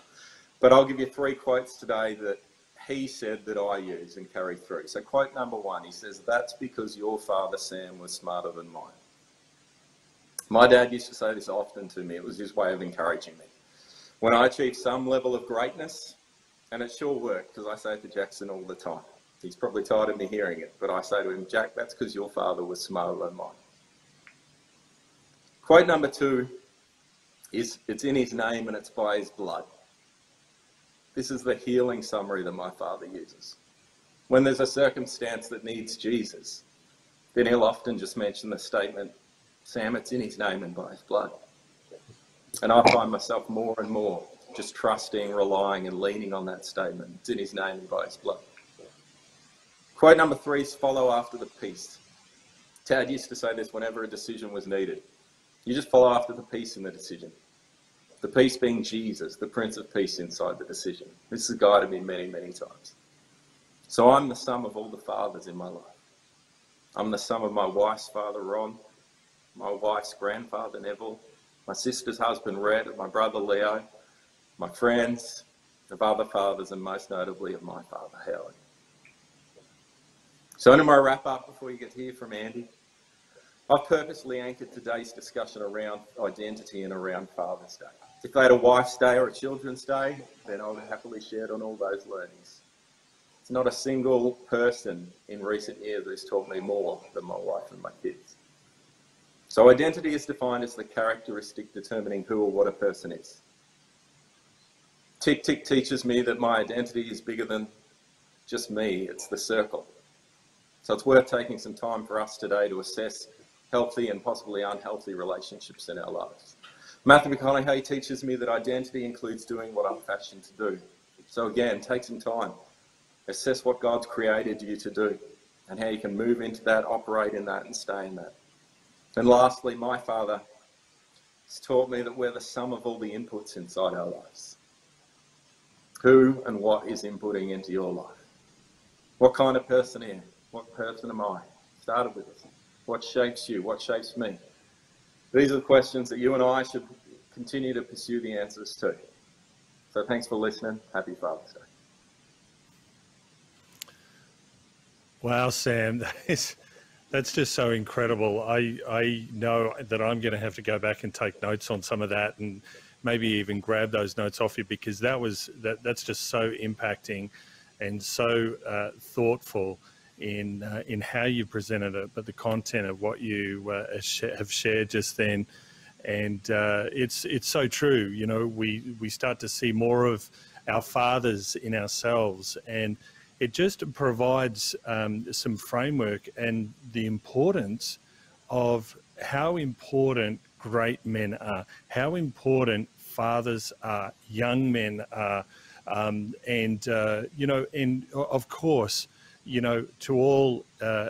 but I'll give you three quotes today that he said that I use and carry through. So, quote number one, he says, That's because your father, Sam, was smarter than mine. My dad used to say this often to me, it was his way of encouraging me. When I achieve some level of greatness, and it sure worked because I say it to Jackson all the time. He's probably tired of me hearing it, but I say to him, Jack, that's because your father was smarter than mine. Quote number two is it's in his name and it's by his blood. This is the healing summary that my father uses. When there's a circumstance that needs Jesus, then he'll often just mention the statement, Sam, it's in his name and by his blood. And I find myself more and more just trusting, relying, and leaning on that statement. It's in his name and by his blood. Quote number three is follow after the peace. Tad used to say this whenever a decision was needed. You just follow after the peace in the decision. The peace being Jesus, the Prince of Peace inside the decision. This has guided me many, many times. So I'm the sum of all the fathers in my life. I'm the sum of my wife's father, Ron, my wife's grandfather, Neville, my sister's husband, Red, my brother, Leo, my friends, of other fathers, and most notably of my father, Howard. So, into my wrap up before you get to hear from Andy, I've purposely anchored today's discussion around identity and around Father's Day. If they had a wife's day or a children's day, then I would happily share on all those learnings. It's not a single person in recent years who's taught me more than my wife and my kids. So identity is defined as the characteristic determining who or what a person is. Tic'Tic teaches me that my identity is bigger than just me, it's the circle. So it's worth taking some time for us today to assess healthy and possibly unhealthy relationships in our lives. Matthew McConaughey teaches me that identity includes doing what I'm fashioned to do. So again, take some time. Assess what God's created you to do and how you can move into that, operate in that, and stay in that. And lastly, my father has taught me that we're the sum of all the inputs inside our lives. Who and what is inputting into your life? What kind of person? What person am I? Started with us. What shapes you? What shapes me? These are the questions that you and I should continue to pursue the answers to. So thanks for listening. Happy Father's Day. Wow, Sam, [laughs] that is, that's just so incredible. I I know that I'm going to have to go back and take notes on some of that, and maybe even grab those notes off you because that was that that's just so impacting and so uh, thoughtful in uh, in how you presented it, but the content of what you uh, have shared just then, and uh, it's it's so true. You know, we we start to see more of our fathers in ourselves, and it just provides um, some framework and the importance of how important great men are, how important fathers are, young men are, um, and uh, you know, and of course you know, to all uh,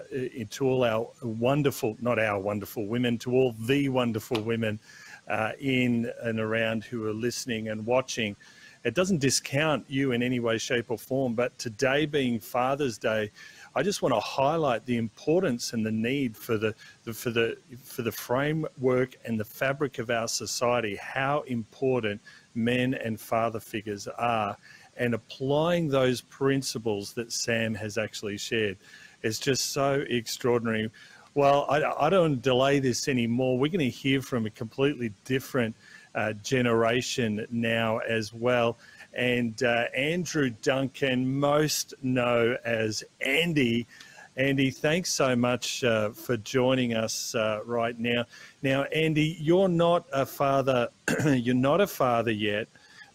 to all our wonderful, not our wonderful women, to all the wonderful women uh, in and around who are listening and watching. It doesn't discount you in any way, shape, or form. But today being Father's Day, I just want to highlight the importance and the need for the, the for the for the framework and the fabric of our society. How important men and father figures are and applying those principles that Sam has actually shared is just so extraordinary. Well, I, I don't delay this anymore. We're going to hear from a completely different uh, generation now as well. And uh, Andrew Duncan, most know as Andy. Andy, thanks so much uh, for joining us uh, right now. Now, Andy, you're not a father. [clears throat] you're not a father yet,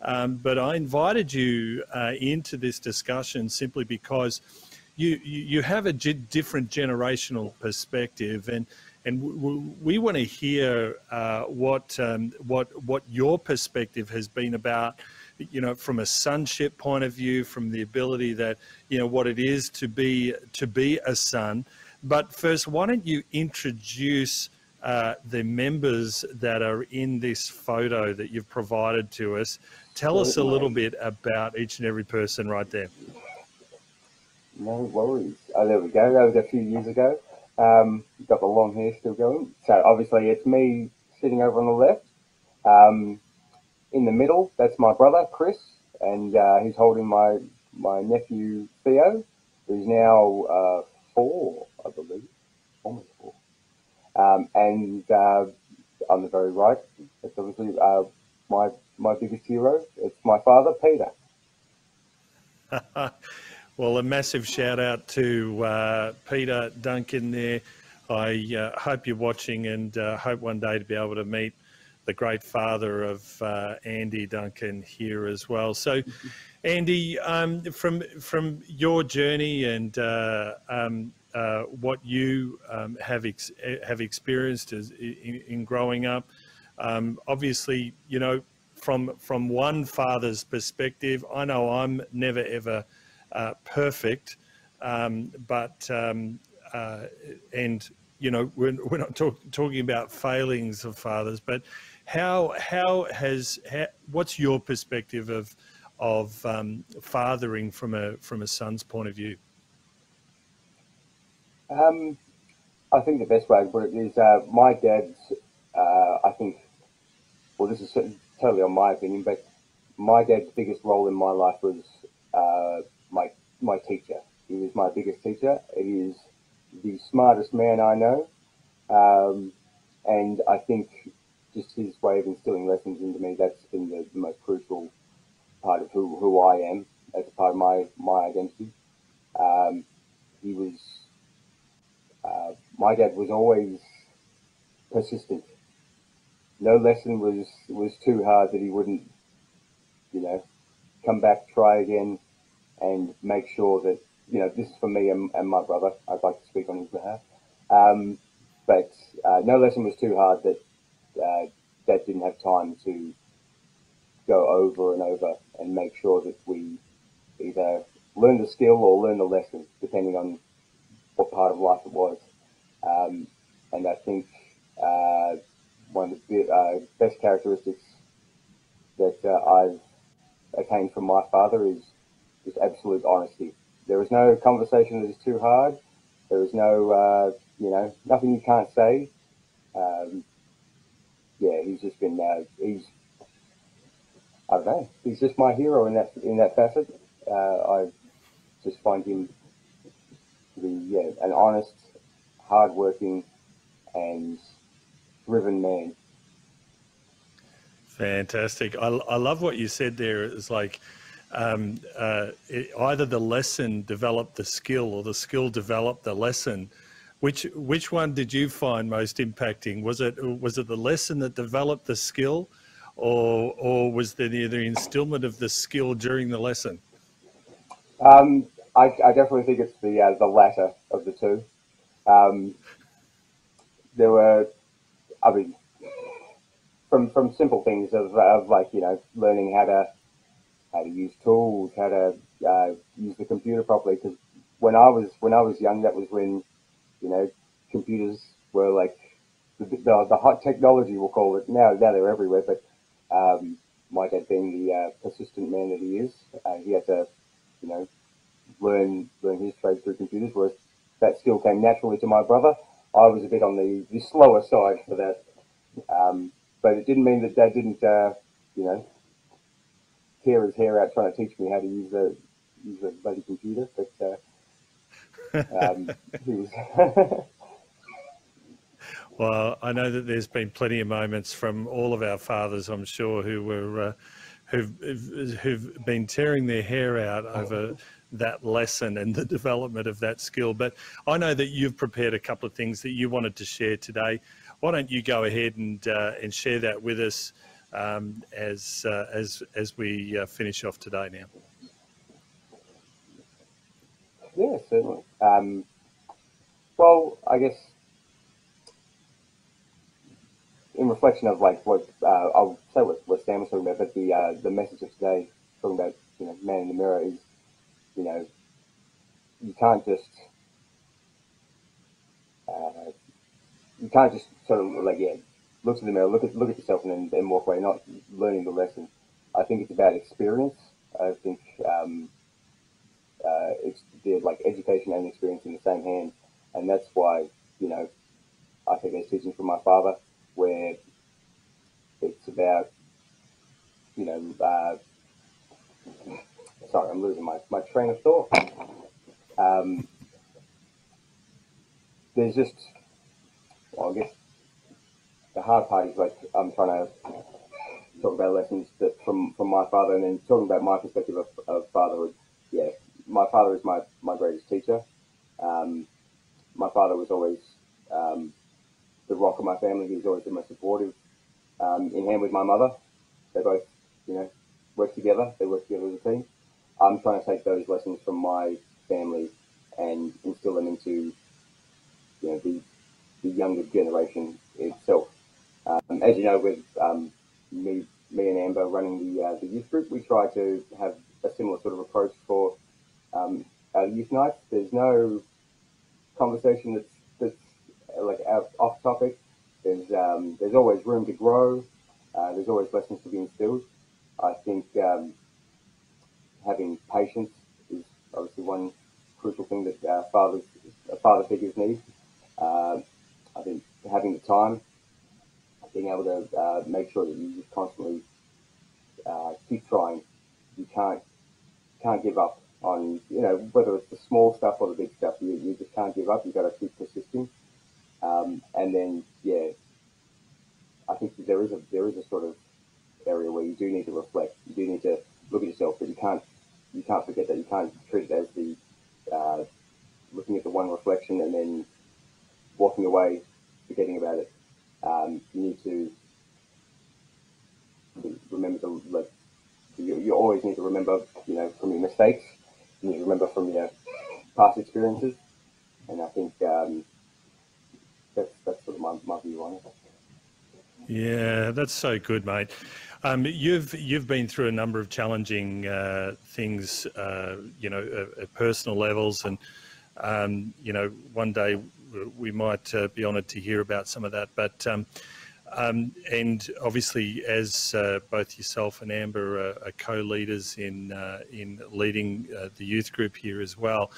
um, but I invited you uh, into this discussion simply because you you have a different generational perspective, and and we want to hear uh, what um, what what your perspective has been about, you know, from a sonship point of view, from the ability that you know what it is to be to be a son. But first, why don't you introduce? Uh, the members that are in this photo that you've provided to us Tell us a little bit about each and every person right there. No worries. Oh, there we go. That was a few years ago. Um, got the long hair still going. So obviously it's me sitting over on the left. Um, in the middle, that's my brother Chris, and uh, he's holding my my nephew Theo, who's now uh, four, I believe, almost four. Um, and uh, on the very right, that's obviously uh, my my biggest hero. It's my father, Peter. [laughs] well, a massive shout out to uh, Peter Duncan there. I uh, hope you're watching and uh, hope one day to be able to meet the great father of uh, Andy Duncan here as well. So, Andy, um, from from your journey and uh, um, uh, what you um, have ex- have experienced as, in, in growing up, um, obviously, you know, from from one father's perspective, I know I'm never ever uh, perfect, um, but um, uh, and you know we're, we're not talk, talking about failings of fathers, but how how has how, what's your perspective of of um, fathering from a from a son's point of view? Um, I think the best way to put it is uh, my dad's. Uh, I think, well, this is totally on my opinion, but my dad's biggest role in my life was uh, my my teacher. He was my biggest teacher. He is the smartest man I know, um, and I think just his way of instilling lessons into me, that's been the, the most crucial part of who, who I am as a part of my, my identity. Um, he was, uh, my dad was always persistent. No lesson was, was too hard that he wouldn't, you know, come back, try again, and make sure that, you know, this is for me and, and my brother. I'd like to speak on his behalf. Um, but uh, no lesson was too hard that uh, Dad didn't have time to go over and over and make sure that we either learn the skill or learn the lesson, depending on what part of life it was. Um, and I think uh, one of the uh, best characteristics that uh, I've attained from my father is just absolute honesty. There is no conversation that is too hard. There is no, uh, you know, nothing you can't say. Um, yeah, he's just been uh, he's I don't know he's just my hero in that in that facet. I just find him to be yeah an honest, hardworking, and driven man. Fantastic. I, I love what you said there. It's like um, uh, it, either the lesson developed the skill or the skill developed the lesson. Which which one did you find most impacting? Was it was it the lesson that developed the skill, or or was there the, the instillment of the skill during the lesson? Um, I, I, definitely think it's the uh, the latter of the two. Um, there were, I mean, from from simple things of, of like you know learning how to how to use tools, how to uh, use the computer properly. Because when I was when I was young, that was when you know, computers were like the, the, the hot technology, we'll call it. Now, now they're everywhere, but um, my dad being the uh, persistent man that he is, uh, he had to, you know, learn learn his trade through computers, whereas that skill came naturally to my brother. I was a bit on the, the slower side for that. Um, but it didn't mean that dad didn't, uh, you know, tear his hair out trying to teach me how to use the use the bloody computer. But uh, um, [laughs] [laughs] well, I know that there's been plenty of moments from all of our fathers, I'm sure, who were uh, who've who've been tearing their hair out over that lesson and the development of that skill. But I know that you've prepared a couple of things that you wanted to share today. Why don't you go ahead and uh, and share that with us um, as uh, as as we uh, finish off today now? Yeah, certainly. Um, well, I guess in reflection of like what uh, I'll say what, what Sam was talking about, but the uh, the message of today talking about you know man in the mirror is you know you can't just uh, you can't just sort of like yeah look in the mirror, look at look at yourself, and then, walk away, not learning the lesson. I think it's about experience. I think um, uh, it's like education and experience in the same hand, and that's why you know I think there's teaching from my father where it's about you know uh, sorry I'm losing my, my train of thought. Um, there's just well, I guess the hard part is like I'm trying to talk about lessons that from from my father and then talking about my perspective of, of fatherhood. Yeah, my father is my, my greatest teacher. Um, my father was always um, the rock of my family. He was always the most supportive. um, in hand with my mother. They both, you know, work together. They work together as a team. I'm trying to take those lessons from my family and instill them into, you know, the, the younger generation itself. Um, as you know, with um, me, me and Amber running the uh, the youth group, we try to have a similar sort of approach for um, our youth nights. There's no conversation that's that's like off topic. There's um, there's always room to grow. Uh, there's always lessons to be instilled. I think um, having patience is obviously one crucial thing that uh, fathers, father figures need. Uh, I think having the time, being able to uh, make sure that you just constantly uh, keep trying. You can't can't give up on you know whether it's the small stuff or the big stuff. You, you just can't give up. You've got to keep persisting. Um, and then yeah, I think there is a there is a sort of area where you do need to reflect. You do need to look at yourself, but you can't you can't forget that. You can't treat it as the uh, looking at the one reflection and then walking away, forgetting about it. Um, you need to remember to like, you, you always need to remember, you know, from your mistakes. You need to remember from your past experiences, and I think um, that's that's sort of my, my view on it. Yeah, that's so good, mate. Um, you've you've been through a number of challenging uh, things, uh, you know, at, at, personal levels, and um, you know, one day we might uh, be honoured to hear about some of that. But um, um and obviously, as uh, both yourself and Amber are, are co-leaders in uh, in leading uh, the youth group here as well,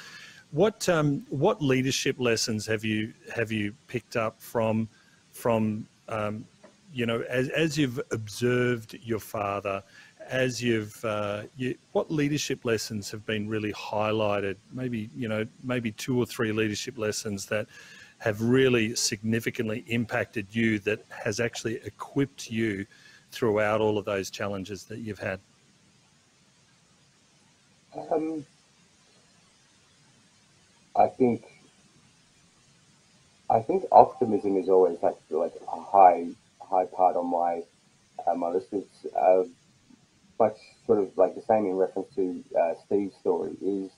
what um, what leadership lessons have you have you picked up from from um, you know, as, as you've observed your father, as you've, uh, you, what leadership lessons have been really highlighted? Maybe, you know, maybe two or three leadership lessons that have really significantly impacted you that has actually equipped you throughout all of those challenges that you've had? Um, I think I think optimism is always like like a high part on my uh, my list. It's uh, much sort of like the same in reference to uh, Steve's story. Is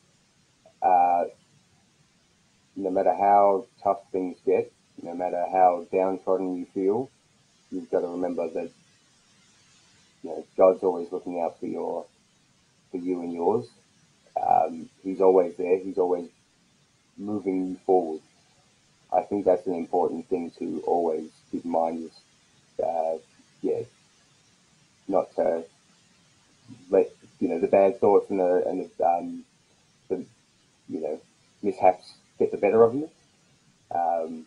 uh, no matter how tough things get, no matter how downtrodden you feel, you've got to remember that you know God's always looking out for your for you and yours. Um, he's always there. He's always moving you forward. I think that's an important thing to always keep in mind. Uh, yeah, not to let you know the bad thoughts and the and the, um, the you know mishaps get the better of you. Um,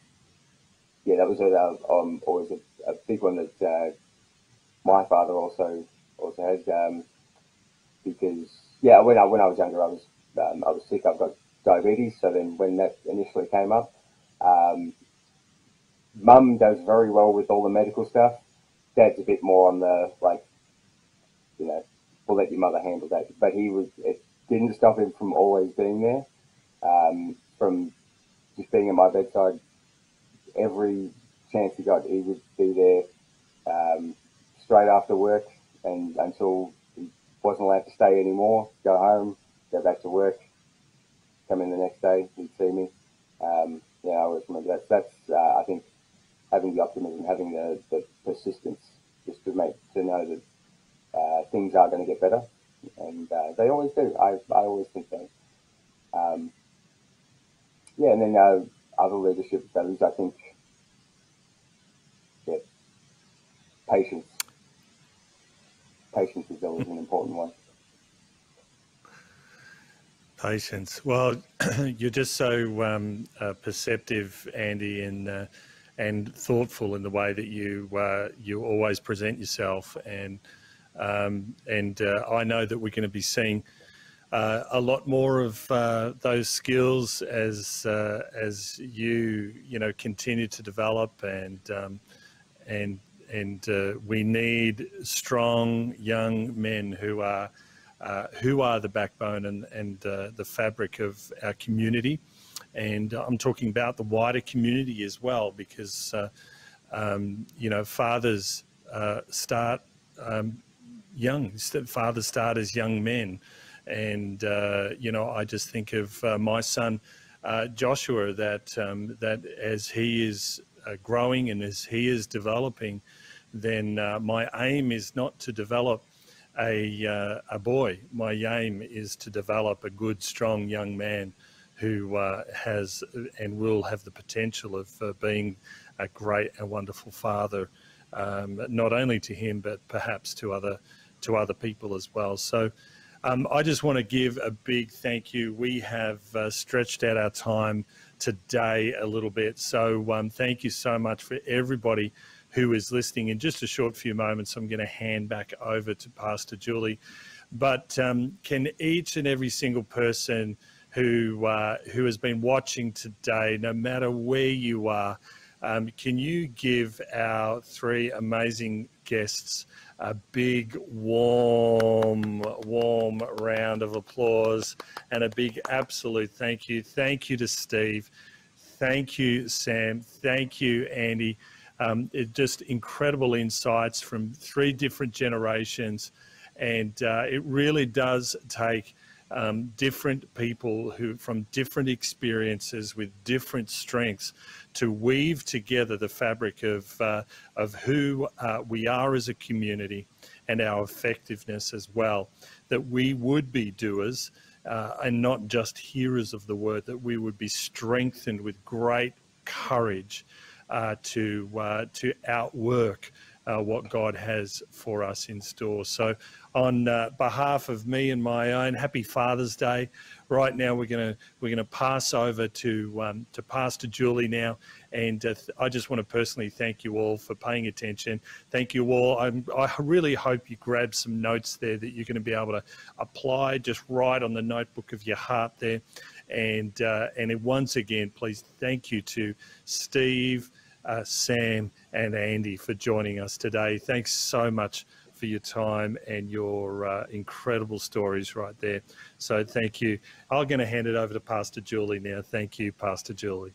yeah, that was a, um, always a, a, big one that uh, my father also also has um, because yeah when I when I was younger I was um, I was sick I've got diabetes so then when that initially came up um, Mum does very well with all the medical stuff. Dad's a bit more on the like, you know, we'll let your mother handle that. But he was, it didn't stop him from always being there, um, from just being at my bedside. Every chance he got, he would be there um, straight after work and until he wasn't allowed to stay anymore. Go home, go back to work, come in the next day, he'd see me. Um, yeah, I always remember that. That's uh, I think having the optimism, having the, the persistence, just to make to know that uh, things are going to get better, and uh, they always do. I I always think so. Um, yeah, and then uh, other leadership values, I think, yeah, patience. Patience is always an [laughs] important one. Patience. Well, [clears throat] you're just so um, uh, perceptive, Andy, and uh, and thoughtful in the way that you uh, you always present yourself. And um, and uh, I know that we're going to be seeing uh, a lot more of uh, those skills as as you you know continue to develop and um, and and we need strong young men who are uh, who are the backbone and, and uh, the fabric of our community. And I'm talking about the wider community as well, because, uh, um, you know, fathers uh, start um, young. Fathers start as young men, and uh, you know, I just think of uh, my son uh, Joshua that um, that as he is uh, growing and as he is developing, then uh, my aim is not to develop a uh, a boy. My aim is to develop a good, strong young man who uh, has and will have the potential of uh, being a great and wonderful father, um, not only to him but perhaps to other to other people as well. So. Um, I just want to give a big thank you. We have uh, stretched out our time today a little bit. So um, thank you so much for everybody who is listening. In just a short few moments, I'm going to hand back over to Pastor Julie. But um, can each and every single person who uh, who has been watching today, no matter where you are, um, can you give our three amazing guests a big, warm, warm round of applause and a big absolute thank you. Thank you to Steve. Thank you, Sam. Thank you, Andy. Um, it just incredible insights from three different generations. And uh, it really does take um, different people who from different experiences with different strengths to weave together the fabric of, uh, of who uh, we are as a community and our effectiveness as well, that we would be doers uh, and not just hearers of the word, that we would be strengthened with great courage uh, to, uh, to outwork uh, what God has for us in store. So, on uh, behalf of me and my own, happy Father's Day. Right now, we're going to we're to pass over to um, to Pastor Julie now, and uh, I just want to personally thank you all for paying attention. Thank you all. I'm, I really hope you grab some notes there that you're going to be able to apply. Just write on the notebook of your heart there, and uh, and once again, please thank you to Steve uh, Sam and Andy for joining us today. Thanks so much for your time and your uh, incredible stories right there. So thank you. I'm going to hand it over to Pastor Julie now. Thank you, Pastor Julie.